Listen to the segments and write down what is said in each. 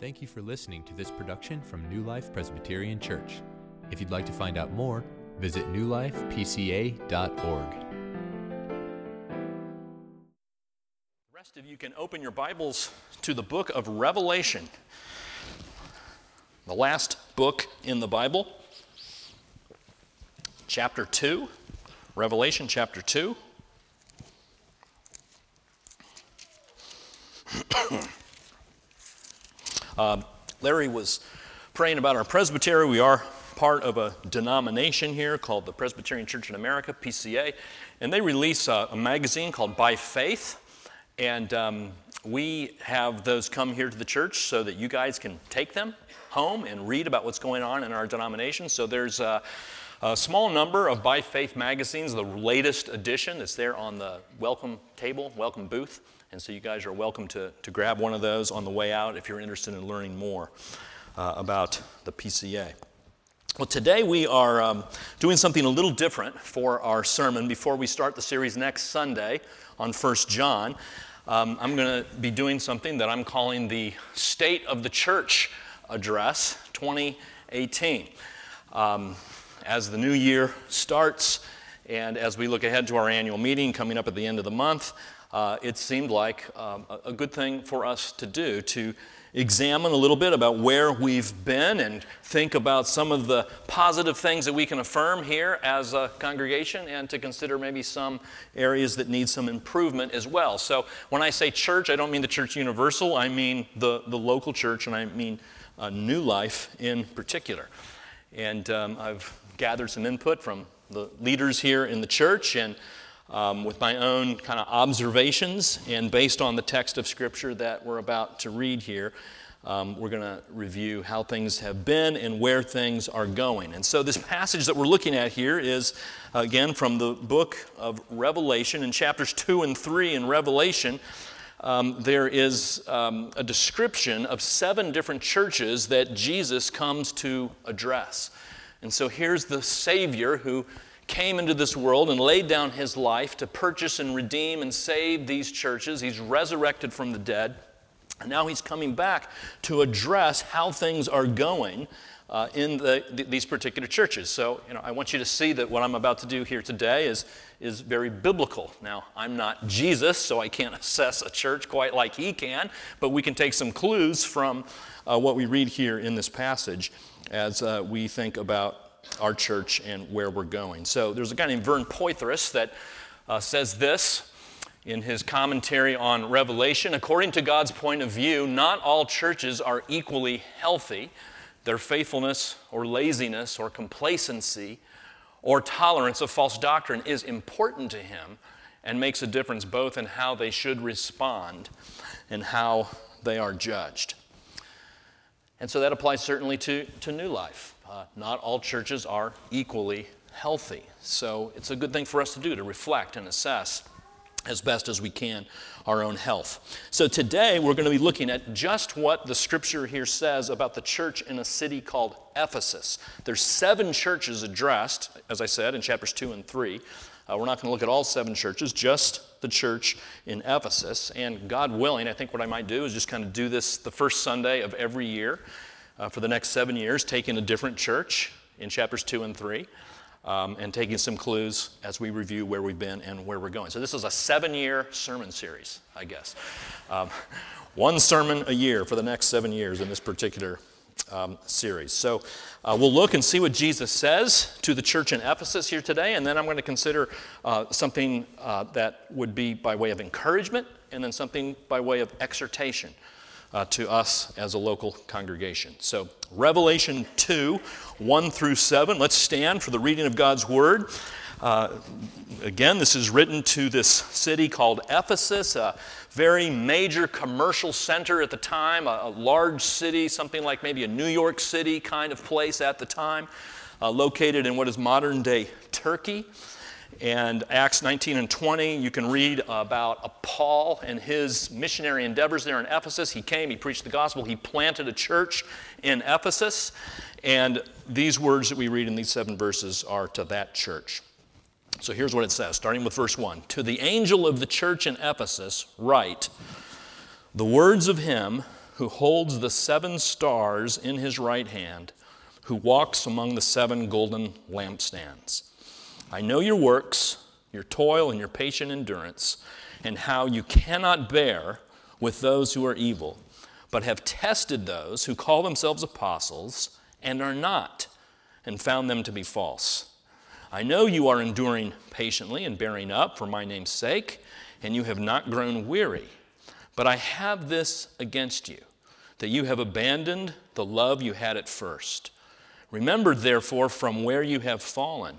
Thank you for listening to this production from New Life Presbyterian Church. If you'd like to find out more, visit newlifepca.org. The rest of you can open your Bibles to the book of Revelation, the last book in the Bible, chapter 2. Revelation chapter 2. Uh, Larry was praying about our presbytery. We are part of a denomination here called the Presbyterian Church in America, PCA, and they release a, a magazine called By Faith. And um, we have those come here to the church so that you guys can take them home and read about what's going on in our denomination. So there's a, a small number of By Faith magazines, the latest edition that's there on the welcome table, welcome booth. And so you guys are welcome to, to grab one of those on the way out if you're interested in learning more uh, about the PCA. Well, today we are um, doing something a little different for our sermon before we start the series next Sunday on 1 John. Um, I'm going to be doing something that I'm calling the State of the Church Address 2018. Um, as the new year starts, and as we look ahead to our annual meeting coming up at the end of the month, uh, it seemed like um, a, good thing for us to do to examine a little bit about where we've been and think about some of the positive things that we can affirm here as a congregation and to consider maybe some areas that need some improvement as well. So, when I say church, I don't mean the church universal, I mean the, the local church, and I mean uh, New Life in particular. And um, I've gathered some input from the leaders here in the church and um, with my own kind of observations, and based on the text of Scripture that we're about to read here, um, we're going to review how things have been and where things are going. And so, this passage that we're looking at here is, again, from the book of Revelation. In chapters 2 and 3 in Revelation, um, there is um, a description of seven different churches that Jesus comes to address. And so, here's the Savior who came into this world and laid down his life to purchase and redeem and save these churches. He's resurrected from the dead. And now he's coming back to address how things are going uh, in the, these particular churches. So, you know, I want you to see that what I'm about to do here today is, is very biblical. Now, I'm not Jesus, so I can't assess a church quite like he can, but we can take some clues from uh, what we read here in this passage as uh, we think about our church and where we're going. So there's a guy named Vern Poythress that uh, says this in his commentary on Revelation. According to God's point of view, not all churches are equally healthy. Their faithfulness or laziness or complacency or tolerance of false doctrine is important to him and makes a difference both in how they should respond and how they are judged. And so that applies certainly to, to New Life. Uh, not all churches are equally healthy. So it's a good thing for us to do to reflect and assess as best as we can our own health. So today we're going to be looking at just what the scripture here says about the church in a city called Ephesus. There's seven churches addressed, as I said, in chapters 2 and 3. Uh, we're not going to look at all seven churches, just the church in Ephesus. And God willing, I think what I might do is just kind of do this the first Sunday of every year uh, for the next seven years, taking a different church in chapters two and three, um, and taking some clues as we review where we've been and where we're going. So, this is a seven year sermon series, I guess. Um, one sermon a year for the next seven years in this particular um, series. So, uh, we'll look and see what Jesus says to the church in Ephesus here today, and then I'm going to consider uh, something uh, that would be by way of encouragement and then something by way of exhortation uh, to us as a local congregation. So, Revelation 2 1 through 7. Let's stand for the reading of God's Word. Uh, again, this is written to this city called Ephesus, a very major commercial center at the time, a, a large city, something like maybe a New York City kind of place at the time, uh, located in what is modern day Turkey. And Acts 19 and 20, you can read about Paul and his missionary endeavors there in Ephesus. He came, he preached the gospel, he planted a church in Ephesus. And these words that we read in these seven verses are to that church. So here's what it says, starting with verse 1 To the angel of the church in Ephesus, write, The words of him who holds the seven stars in his right hand, who walks among the seven golden lampstands. I know your works, your toil, and your patient endurance, and how you cannot bear with those who are evil, but have tested those who call themselves apostles and are not, and found them to be false. I know you are enduring patiently and bearing up for my name's sake, and you have not grown weary. But I have this against you that you have abandoned the love you had at first. Remember, therefore, from where you have fallen.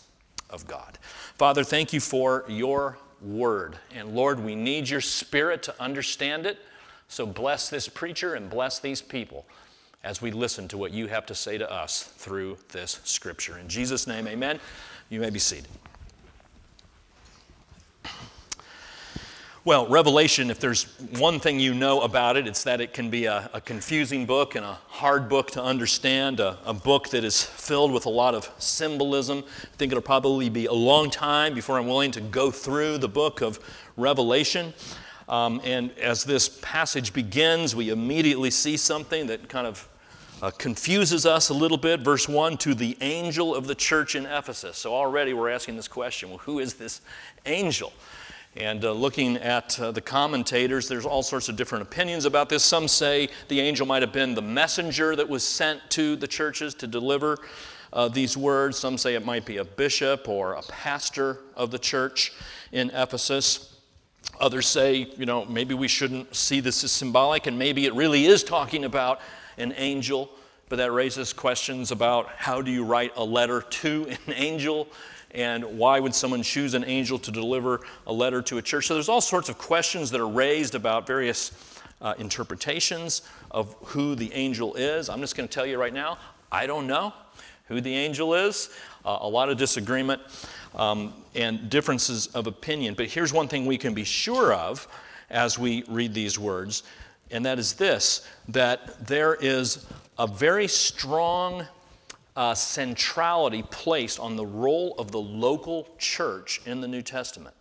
of God. Father, thank you for your word. And Lord, we need your spirit to understand it. So bless this preacher and bless these people as we listen to what you have to say to us through this scripture. In Jesus' name, amen. You may be seated. Well, Revelation, if there's one thing you know about it, it's that it can be a, a confusing book and a hard book to understand, a, a, book that is filled with a lot of symbolism. I think it'll probably be a long time before I'm willing to go through the book of Revelation. Um, and as this passage begins, we immediately see something that kind of uh, confuses us a little bit. Verse 1 to the angel of the church in Ephesus. So already we're asking this question well, who is this angel? And uh, looking at uh, the commentators, there's all sorts of different opinions about this. Some say the angel might have been the messenger that was sent to the churches to deliver uh, these words. Some say it might be a bishop or a pastor of the church in Ephesus. Others say, you know, maybe we shouldn't see this as symbolic, and maybe it really is talking about an angel. But that raises questions about how do you write a letter to an angel? And why would someone choose an angel to deliver a letter to a church? So there's all sorts of questions that are raised about various uh, interpretations of who the angel is. I'm just going to tell you right now, I don't know who the angel is. Uh, a lot of disagreement um, and differences of opinion. But here's one thing we can be sure of as we read these words, and that is this that there is a very strong uh, centrality placed on the role of the local church in the New Testament.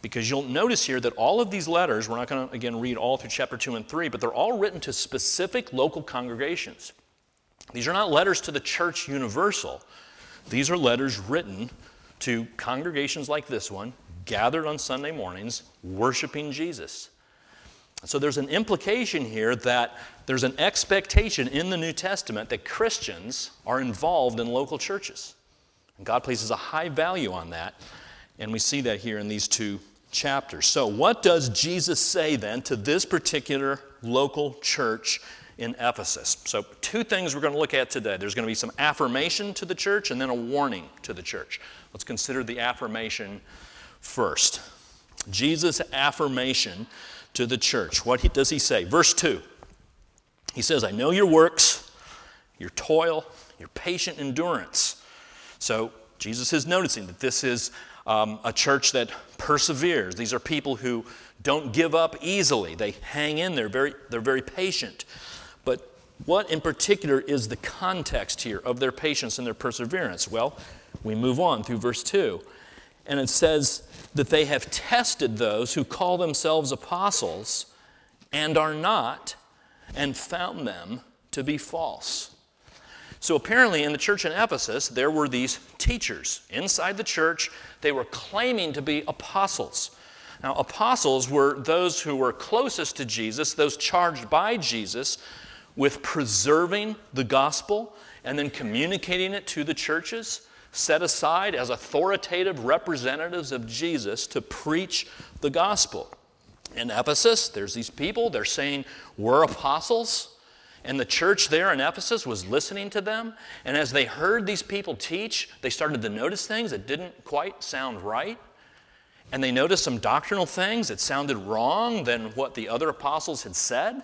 Because you'll notice here that all of these letters, we're not going to again read all through chapter 2 and 3, but they're all written to specific local congregations. These are not letters to the church universal, these are letters written to congregations like this one, gathered on Sunday mornings, worshiping Jesus. So there's an implication here that there's an expectation in the New Testament that Christians are involved in local churches. And God places a high value on that, and we see that here in these two chapters. So, what does Jesus say then to this particular local church in Ephesus? So, two things we're going to look at today. There's going to be some affirmation to the church and then a warning to the church. Let's consider the affirmation first. Jesus' affirmation to the church. What does he say? Verse 2. He says, I know your works, your toil, your patient endurance. So Jesus is noticing that this is um, a church that perseveres. These are people who don't give up easily. They hang in there, very, they're very patient. But what in particular is the context here of their patience and their perseverance? Well, we move on through verse 2. And it says that they have tested those who call themselves apostles and are not, and found them to be false. So apparently, in the church in Ephesus, there were these teachers inside the church. They were claiming to be apostles. Now, apostles were those who were closest to Jesus, those charged by Jesus with preserving the gospel and then communicating it to the churches set aside as authoritative representatives of Jesus to preach the gospel. In Ephesus, there's these people, they're saying, We're apostles. And the church there in Ephesus was listening to them. And as they heard these people teach, they started to notice things that didn't quite sound right. And they noticed some doctrinal things that sounded wrong than what the other apostles had said.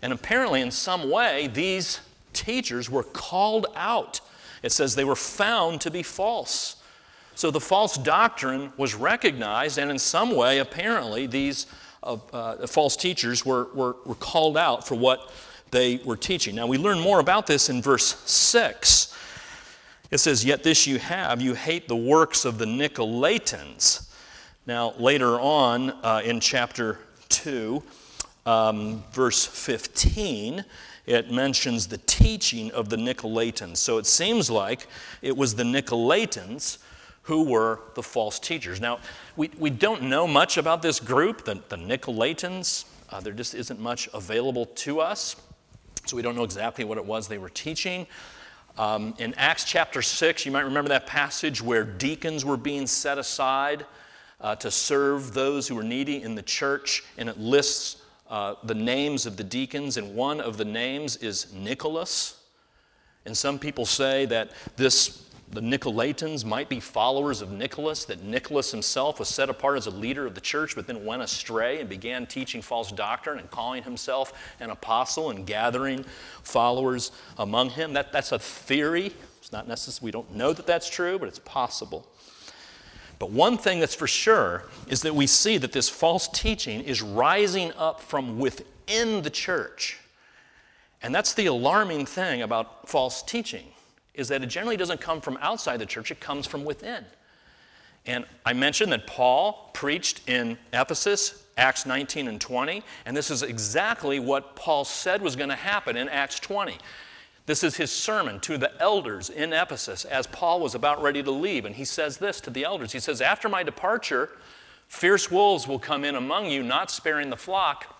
And apparently, in some way, these teachers were called out. It says they were found to be false. So the false doctrine was recognized, and in some way, apparently, these uh, uh, false teachers were, were, were called out for what they were teaching. Now, we learn more about this in verse 6. It says, Yet this you have, you hate the works of the Nicolaitans. Now, later on uh, in chapter 2, um, verse 15, it mentions the teaching of the Nicolaitans. So it seems like it was the Nicolaitans who were the false teachers. Now, we, we don't know much about this group, the, the Nicolaitans. Uh, there just isn't much available to us. So we don't know exactly what it was they were teaching. Um, in Acts chapter 6, you might remember that passage where deacons were being set aside uh, to serve those who were needy in the church, and it lists uh, the names of the deacons, and one of the names is Nicholas. And some people say that this the Nicolaitans might be followers of Nicholas, that Nicholas himself was set apart as a leader of the church, but then went astray and began teaching false doctrine and calling himself an apostle and gathering followers among him. That, that's a theory. It's not necessary. We don't know that that's true, but it's possible. But one thing that's for sure is that we see that this false teaching is rising up from within the church. And that's the alarming thing about false teaching is that it generally doesn't come from outside the church, it comes from within. And I mentioned that Paul preached in Ephesus, Acts 19 and 20, and this is exactly what Paul said was going to happen in Acts 20. This is his sermon to the elders in Ephesus as Paul was about ready to leave. And he says this to the elders He says, After my departure, fierce wolves will come in among you, not sparing the flock,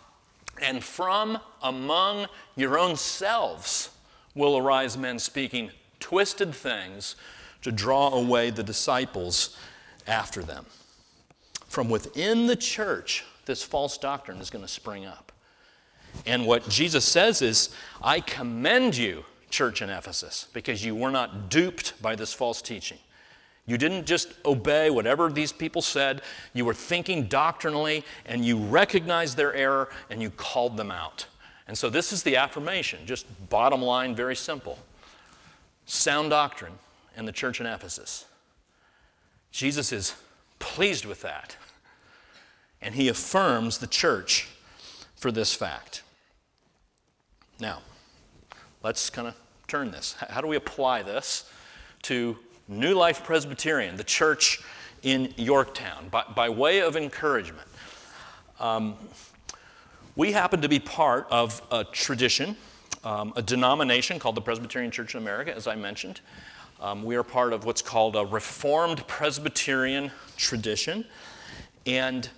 and from among your own selves will arise men speaking twisted things to draw away the disciples after them. From within the church, this false doctrine is going to spring up. And what Jesus says is, I commend you, church in Ephesus, because you were not duped by this false teaching. You didn't just obey whatever these people said. You were thinking doctrinally and you recognized their error and you called them out. And so this is the affirmation, just bottom line, very simple sound doctrine in the church in Ephesus. Jesus is pleased with that. And he affirms the church for this fact. Now, let's kind of turn this. How do we apply this to New Life Presbyterian, the church in Yorktown, by, by way of encouragement? Um, we happen to be part of a tradition um, a denomination called the Presbyterian Church in America, as I mentioned. Um, we are part of what's called a Reformed Presbyterian tradition. And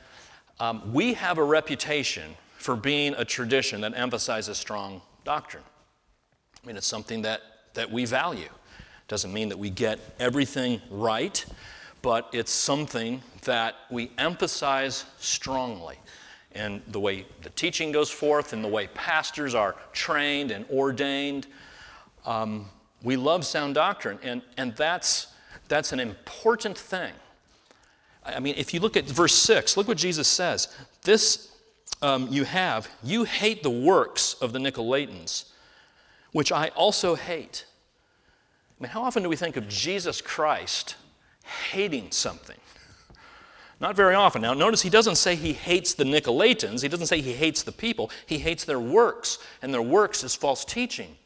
um, we have a reputation for being a tradition that emphasizes strong doctrine. Mean, it's something that, that we value. Doesn't mean that we get everything right, but it's something that we emphasize strongly and the way the teaching goes forth and the way pastors are trained and ordained. Um, we love sound doctrine, and, and that's, that's an important thing. I mean, if you look at verse 6, look what Jesus says. This um, you have, you hate the works of the Nicolaitans, which I also hate. I mean, how often do we think of Jesus Christ hating something? Not very often. Now, notice he doesn't say he hates the Nicolaitans. He doesn't say he hates the people. He hates their works, and their works is false teaching.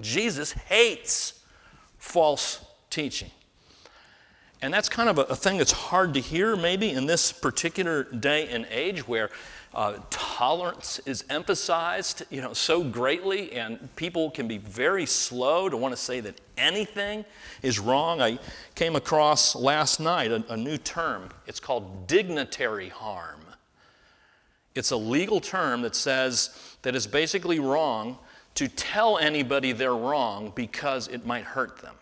Jesus hates false teaching. And that's kind of a, a thing that's hard to hear, maybe, in this particular day and age where uh, tolerance is emphasized, you know, so greatly, and people can be very slow to want to say that anything is wrong. I came across last night a, a new term. It's called dignitary harm. It's a legal term that says that it's basically wrong to tell anybody they're wrong because it might hurt them.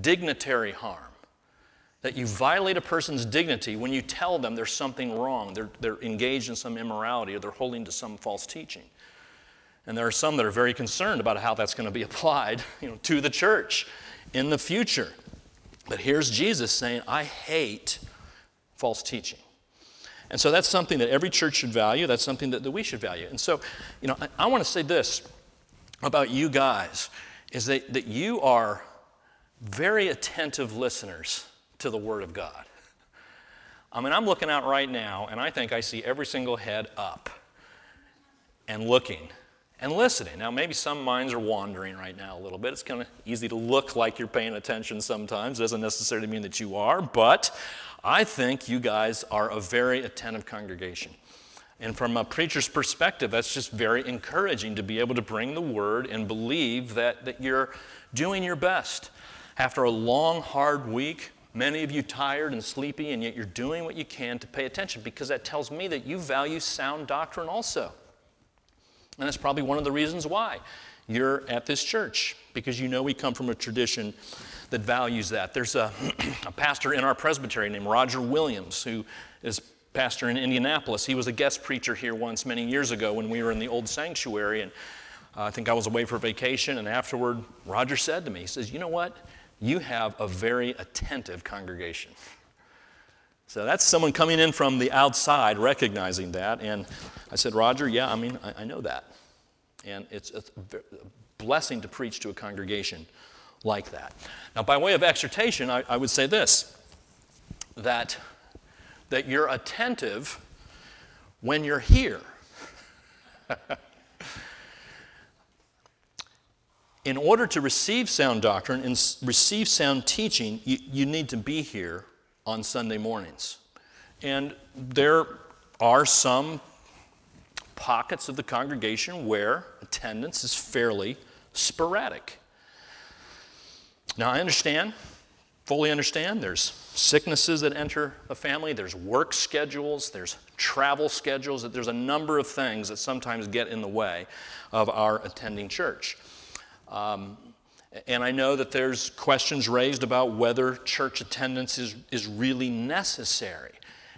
Dignitary harm that you violate a person's dignity when you tell them there's something wrong, they're, they're engaged in some immorality, or they're holding to some false teaching. And there are some that are very concerned about how that's going to be applied you know, to the church in the future. But here's Jesus saying, I hate false teaching. And so that's something that every church should value. That's something that, that we should value. And so, you know, I, I want to say this. about you guys is that, that you are very attentive listeners to the Word of God. I mean, I'm looking out right now, and I think I see every single head up and looking and listening. Now, maybe some minds are wandering right now a little bit. It's kind of easy to look like you're paying attention sometimes. It doesn't necessarily mean that you are, but I think you guys are a very attentive congregation. And from a preacher's perspective, that's just very encouraging to be able to bring the word and believe that, that you're doing your best. After a long, hard week, many of you tired and sleepy, and yet you're doing what you can to pay attention because that tells me that you value sound doctrine also. And that's probably one of the reasons why you're at this church, because you know we come from a tradition that values that. There's a, a pastor in our presbytery named Roger Williams who is pastor in Indianapolis. He was a guest preacher here once many years ago when we were in the old sanctuary. And uh, I think I was away for vacation. And afterward, Roger said to me, he says, You know what? You have a very attentive congregation. So that's someone coming in from the outside recognizing that. And I said, Roger, yeah, I mean, I, I know that. And it's a blessing to preach to a congregation like that. Now, by way of exhortation, I, I would say this that that you're attentive when you're here. in order to receive sound doctrine and receive sound teaching, you, you, need to be here on Sunday mornings. And there are some pockets of the congregation where attendance is fairly sporadic. Now, I understand fully understand there's sicknesses that enter a family, there's work schedules, there's travel schedules, there's a number of things that sometimes get in the way of our attending church. Um, and I know that there's questions raised about whether church attendance is, is really necessary.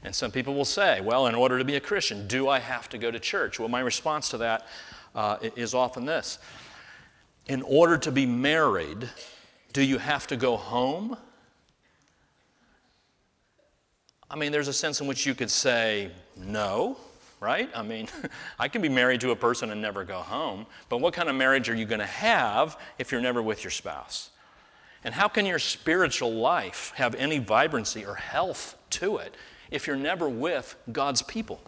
And some people will say, well, in order to be a Christian, do I have to go to church? Well, my response to that uh, is often this In order to be married, do you have to go home? I mean, there's a sense in which you could say no, right? I mean, I can be married to a person and never go home, but what kind of marriage are you going to have if you're never with your spouse? And how can your spiritual life have any vibrancy or health to it if you're never with God's people?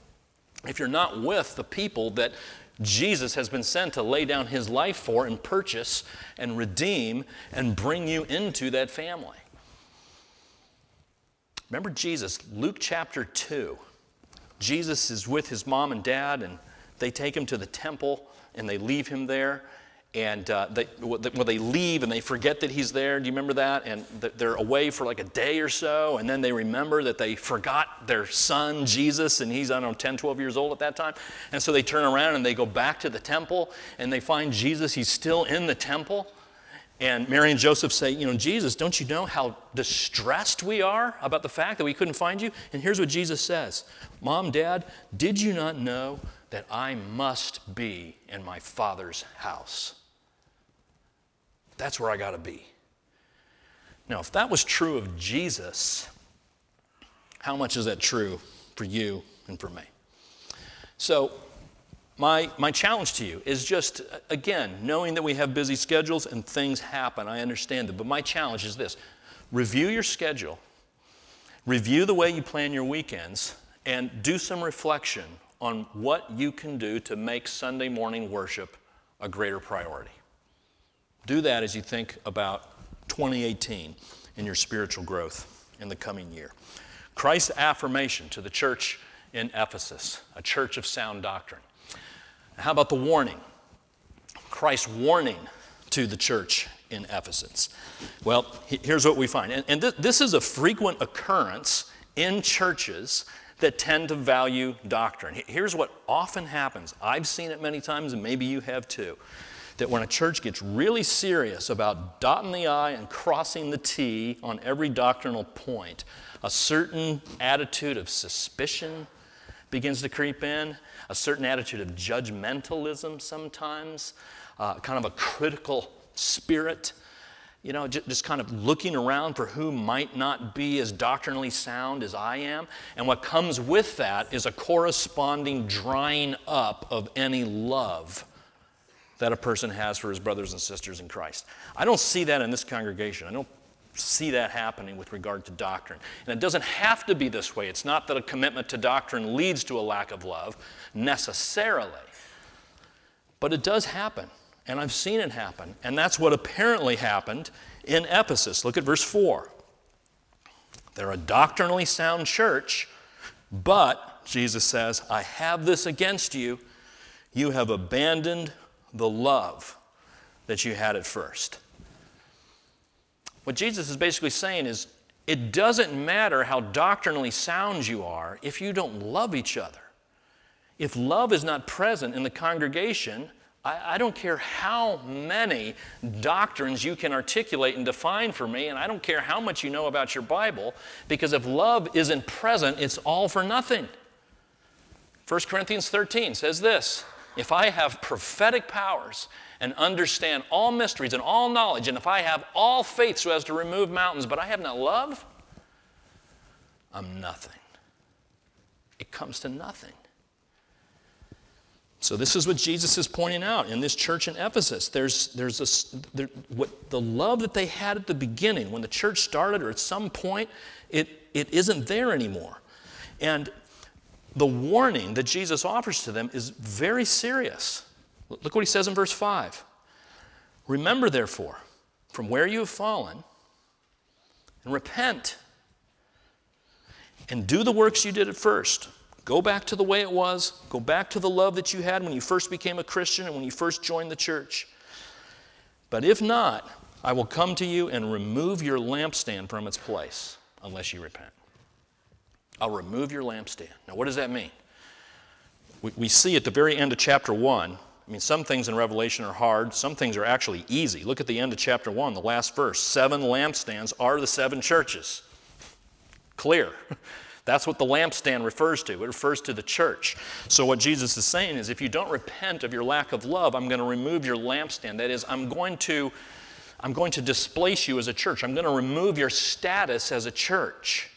If you're not with the people that Jesus has been sent to lay down his life for and purchase and redeem and bring you into that family. Remember Jesus, Luke chapter 2. Jesus is with his mom and dad, and they take him to the temple and they leave him there. And uh, they, well, they leave and they forget that he's there. Do you remember that? And they're away for like a day or so. And then they remember that they forgot their son, Jesus, and he's, I don't know, 10, 12 years old at that time. And so they turn around and they go back to the temple and they find Jesus. He's still in the temple. And Mary and Joseph say, You know, Jesus, don't you know how distressed we are about the fact that we couldn't find you? And here's what Jesus says Mom, Dad, did you not know that I must be in my Father's house? That's where I got to be. Now, if that was true of Jesus, how much is that true for you and for me? So, my, my challenge to you is just, again, knowing that we have busy schedules and things happen, I understand that. But my challenge is this review your schedule, review the way you plan your weekends, and do some reflection on what you can do to make Sunday morning worship a greater priority. Do that as you think about 2018 and your spiritual growth in the coming year. Christ's affirmation to the church in Ephesus, a church of sound doctrine. How about the warning? Christ's warning to the church in Ephesus. Well, here's what we find. And, and th- this is a frequent occurrence in churches that tend to value doctrine. Here's what often happens. I've seen it many times, and maybe you have too. That when a church gets really serious about dotting the I and crossing the T on every doctrinal point, a certain attitude of suspicion begins to creep in, a certain attitude of judgmentalism sometimes, uh, kind of a critical spirit, you know, just, just kind of looking around for who might not be as doctrinally sound as I am. And what comes with that is a corresponding drying up of any love that a person has for his brothers and sisters in Christ. I don't see that in this congregation. I don't see that happening with regard to doctrine. And it doesn't have to be this way. It's not that a commitment to doctrine leads to a lack of love necessarily. But it does happen. And I've seen it happen. And that's what apparently happened in Ephesus. Look at verse 4. They're a doctrinally sound church, but, Jesus says, I have this against you. You have abandoned the love that you had at first. What Jesus is basically saying is it doesn't matter how doctrinally sound you are if you don't love each other. If love is not present in the congregation, I, I, don't care how many doctrines you can articulate and define for me, and I don't care how much you know about your Bible, because if love isn't present, it's all for nothing. 1 Corinthians 13 says this If I have prophetic powers and understand all mysteries and all knowledge, and if I have all faith so as to remove mountains, but I have not love, I'm nothing. It comes to nothing. So this is what Jesus is pointing out in this church in Ephesus. There's, there's a, there, what, the love that they had at the beginning, when the church started, or at some point, it, it isn't there anymore. And the warning that Jesus offers to them is very serious. Look what he says in verse 5. Remember, therefore, from where you have fallen, and repent, and do the works you did at first. Go back to the way it was. Go back to the love that you had when you first became a Christian and when you first joined the church. But if not, I will come to you and remove your lampstand from its place unless you repent. I'll remove your lampstand. Now, what does that mean? We, we see at the very end of chapter 1, I mean, some things in Revelation are hard, some things are actually easy. Look at the end of chapter 1, the last verse. Seven lampstands are the seven churches. Clear. That's what the lampstand refers to. It refers to the church. So, what Jesus is saying is if you don't repent of your lack of love, I'm going to remove your lampstand. That is, I'm going to. I'm going to displace you as a church. I'm going to remove your status as a church.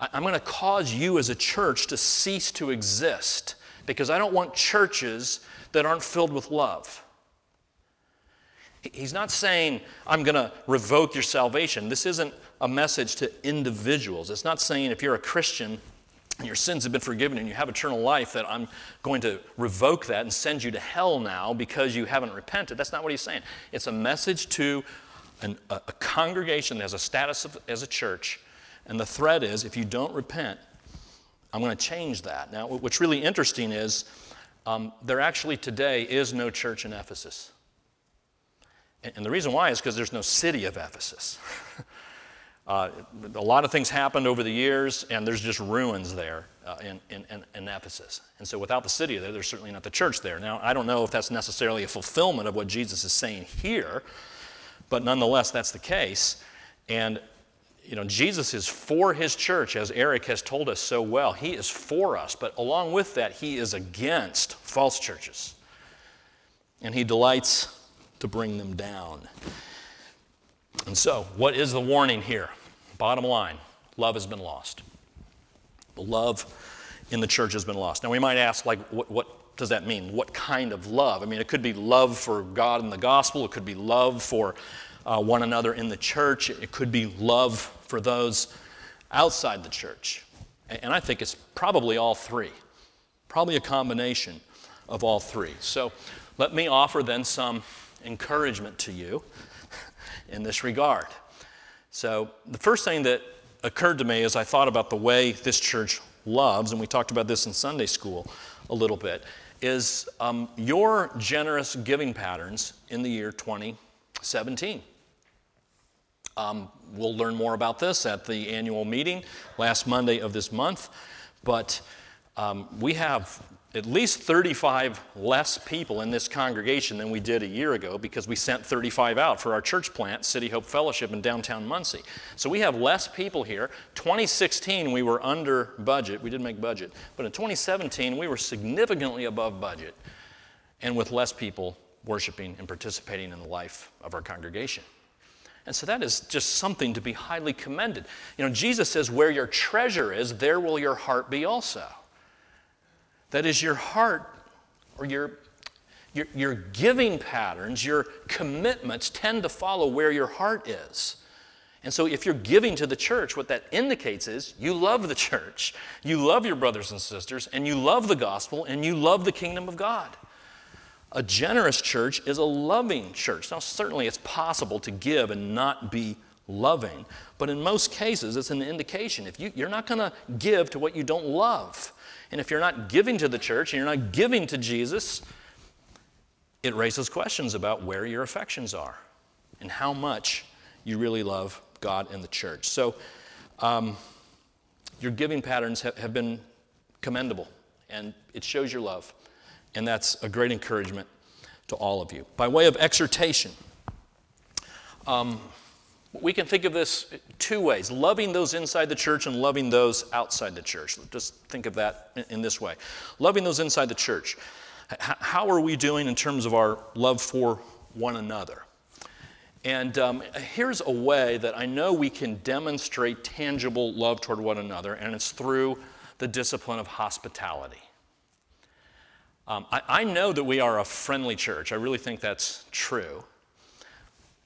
I'm going to cause you as a church to cease to exist because I don't want churches that aren't filled with love. He's not saying, I'm going to revoke your salvation. This isn't a message to individuals. It's not saying if you're a Christian and your sins have been forgiven and you have eternal life that I'm going to revoke that and send you to hell now because you haven't repented. That's not what he's saying. It's a message to an, a, a, congregation that has a status of, as a church. And the threat is if you don't repent, I'm going to change that. Now, what's really interesting is um, there actually today is no church in Ephesus. And, and the reason why is because there's no city of Ephesus. Uh, a lot of things happened over the years, and there's just ruins there uh, in, in, in, Ephesus. And so, without the city there, there's certainly not the church there. Now, I don't know if that's necessarily a fulfillment of what Jesus is saying here, but nonetheless, that's the case. And, you know, Jesus is for his church, as Eric has told us so well. He is for us, but along with that, he is against false churches. And he delights to bring them down. And so, what is the warning here? Bottom line love has been lost. The love in the church has been lost. Now, we might ask, like, what, what does that mean? What kind of love? I mean, it could be love for God and the gospel, it could be love for uh, one another in the church, it could be love for those outside the church. And I think it's probably all three, probably a combination of all three. So, let me offer then some encouragement to you in this regard. So, the first thing that occurred to me as I thought about the way this church loves, and we talked about this in Sunday school a little bit, is um, your generous giving patterns in the year 2017. Um, we'll learn more about this at the annual meeting last Monday of this month, but um, we have at least 35 less people in this congregation than we did a year ago because we sent 35 out for our church plant, City Hope Fellowship in downtown Muncie. So we have less people here. 2016, we were under budget. We did make budget. But in 2017, we were significantly above budget and with less people worshiping and participating in the life of our congregation. And so that is just something to be highly commended. You know, Jesus says, Where your treasure is, there will your heart be also. That is, your heart or your, Your, your giving patterns, your commitments tend to follow where your heart is. And so, if you're giving to the church, what that indicates is you love the church, you love your brothers and sisters, and you love the gospel, and you love the kingdom of God. A generous church is a loving church. Now, certainly it's possible to give and not be loving, but in most cases, it's an indication. If you, you're not going to give to what you don't love, and if you're not giving to the church and you're not giving to Jesus, it raises questions about where your affections are and how much you really love God and the church. So, um, your giving patterns have, have been commendable, and it shows your love. And that's a great encouragement to all of you. By way of exhortation, um, we can think of this two ways loving those inside the church and loving those outside the church. Just think of that in this way loving those inside the church. How are we doing in terms of our love for one another? And um, here's a way that I know we can demonstrate tangible love toward one another, and it's through the discipline of hospitality. Um, I, I know that we are a friendly church. I really think that's true.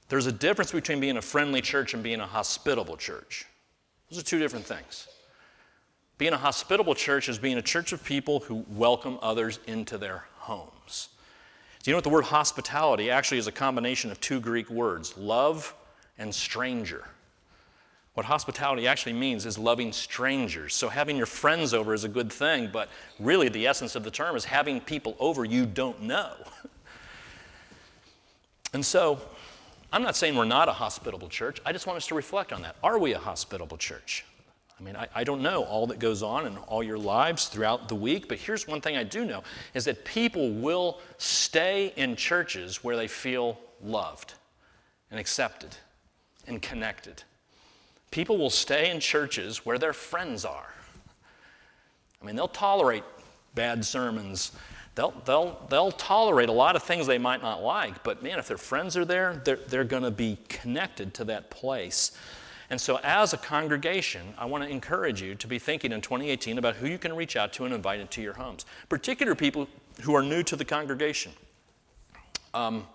There's a difference between being a friendly church and being a hospitable church. Those are two different things. Being a hospitable church is being a church of people who welcome others into their homes. Do you know what the word hospitality actually is a combination of two Greek words, love and stranger? What hospitality actually means is loving strangers. So having your friends over is a good thing, but really the essence of the term is having people over you don't know. and so I'm not saying we're not a hospitable church. I just want us to reflect on that. Are we a hospitable church? I mean, I, I, don't know all that goes on in all your lives throughout the week, but here's one thing I do know is that people will stay in churches where they feel loved and accepted and connected. People will stay in churches where their friends are. I mean, they'll tolerate bad sermons. They'll, they'll, they'll tolerate a lot of things they might not like, but man, if their friends are there, they're, they're going to be connected to that place. And so, as a congregation, I want to encourage you to be thinking in 2018 about who you can reach out to and invite into your homes, particular people who are new to the congregation. Um,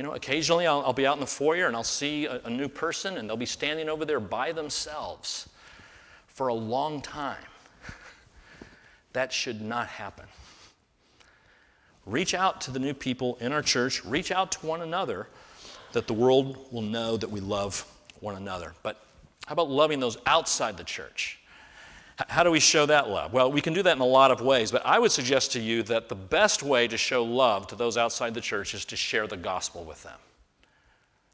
you know, occasionally I'll, I'll, be out in the foyer and I'll see a, a new person and they'll be standing over there by themselves for a long time. that should not happen. Reach out to the new people in our church, reach out to one another that the world will know that we love one another. But how about loving those outside the church? How do we show that love? Well, we can do that in a lot of ways, but I would suggest to you that the best way to show love to those outside the church is to share the gospel with them.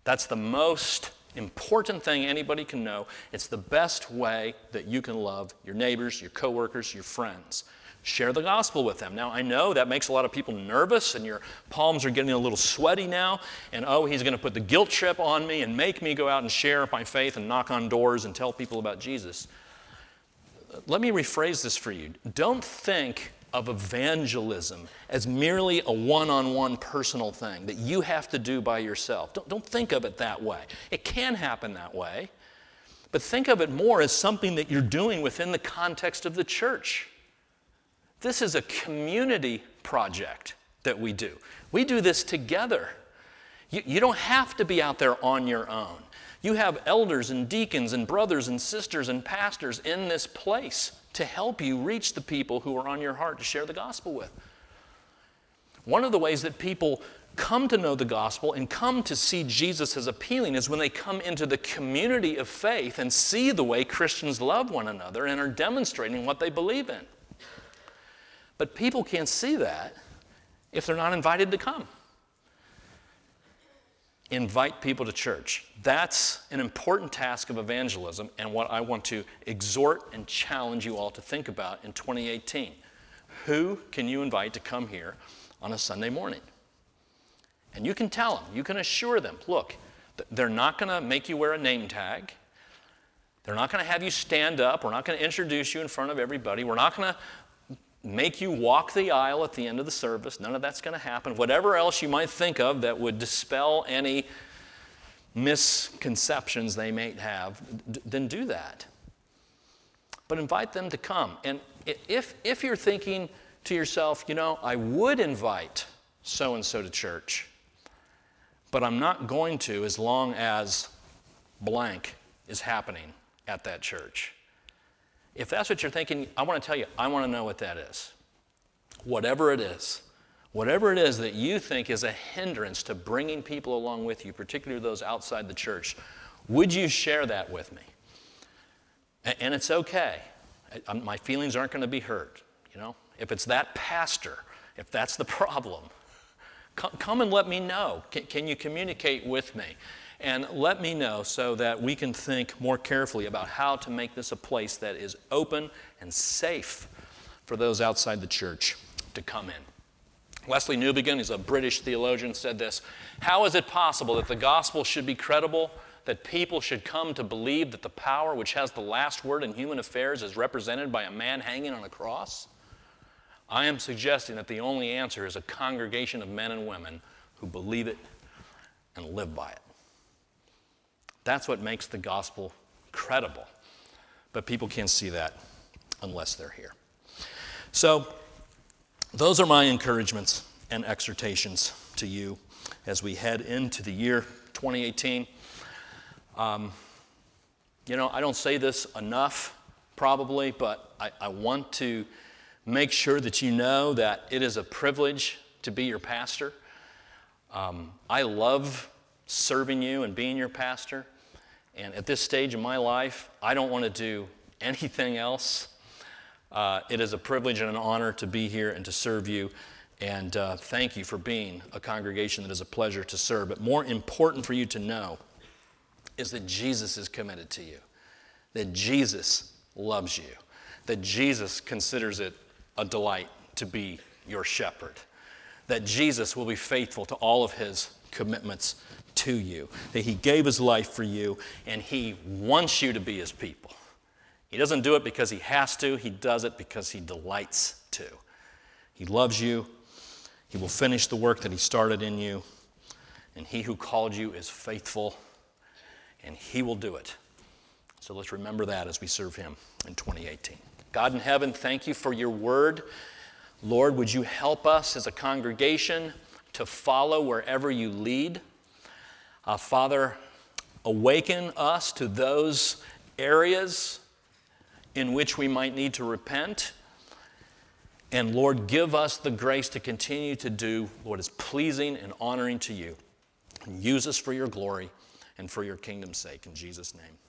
That's the most important thing anybody can know. It's the best way that you can love your neighbors, your coworkers, your friends. Share the gospel with them. Now, I know that makes a lot of people nervous, and your palms are getting a little sweaty now. And oh, he's going to put the guilt trip on me and make me go out and share my faith and knock on doors and tell people about Jesus let me rephrase this for you. Don't think of evangelism as merely a one on one personal thing that you have to do by yourself. Don't, don't think of it that way. It can happen that way, but think of it more as something that you're doing within the context of the church. This is a community project that we do. We do this together. You, you don't have to be out there on your own. You have elders and deacons and brothers and sisters and pastors in this place to help you reach the people who are on your heart to share the gospel with. One of the ways that people come to know the gospel and come to see Jesus as appealing is when they come into the community of faith and see the way Christians love one another and are demonstrating what they believe in. But people can't see that if they're not invited to come invite people to church. That's an important task of evangelism and what I want to exhort and challenge you all to think about in 2018. Who can you invite to come here on a Sunday morning? And you can tell them, you can assure them, look, they're not going to make you wear a name tag. They're not going to have you stand up. We're not going to introduce you in front of everybody. We're not going to make you walk the aisle at the end of the service. None of that's going to happen. Whatever else you might think of that would dispel any misconceptions they may have, then do that. But invite them to come. And if, if you're thinking to yourself, you know, I would invite so and so to church, but I'm not going to as long as blank is happening at that church. If that's what you're thinking, I want to tell you, I want to know what that is. Whatever it is, whatever it is that you think is a hindrance to bringing people along with you, particularly those outside the church, would you share that with me? And it's okay. My feelings aren't going to be hurt. You know, if it's that pastor, if that's the problem, come and let me know. Can you communicate with me? And let me know so that we can think more carefully about how to make this a place that is open and safe for those outside the church to come in. Lesslie Newbigin, who's a British theologian, said this How is it possible that the gospel should be credible, that people should come to believe that the power which has the last word in human affairs is represented by a man hanging on a cross? I am suggesting that the only answer is a congregation of men and women who believe it and live by it. That's what makes the gospel credible. But people can't see that unless they're here. So, those are my encouragements and exhortations to you as we head into the year 2018. Um, you know, I don't say this enough, probably, but I, I want to make sure that you know that it is a privilege to be your pastor. Um, I love serving you and being your pastor. And at this stage in my life, I don't want to do anything else. Uh, it is a privilege and an honor to be here and to serve you. And uh, thank you for being a congregation that is a pleasure to serve. But more important for you to know is that Jesus is committed to you, that Jesus loves you, that Jesus considers it a delight to be your shepherd, that Jesus will be faithful to all of his commitments to you, that He gave His life for you, and He wants you to be His people. He doesn't do it because He has to, He does it because He delights to. He loves you, He will finish the work that He started in you, and He who called you is faithful, and He will do it. So let's remember that as we serve Him in 2018. God in heaven, thank you for your word. Lord, would you help us as a congregation to follow wherever you lead? Uh, Father, awaken us to those areas in which we might need to repent. And Lord, give us the grace to continue to do what is pleasing and honoring to you. And use us for your glory and for your kingdom's sake. In Jesus' name.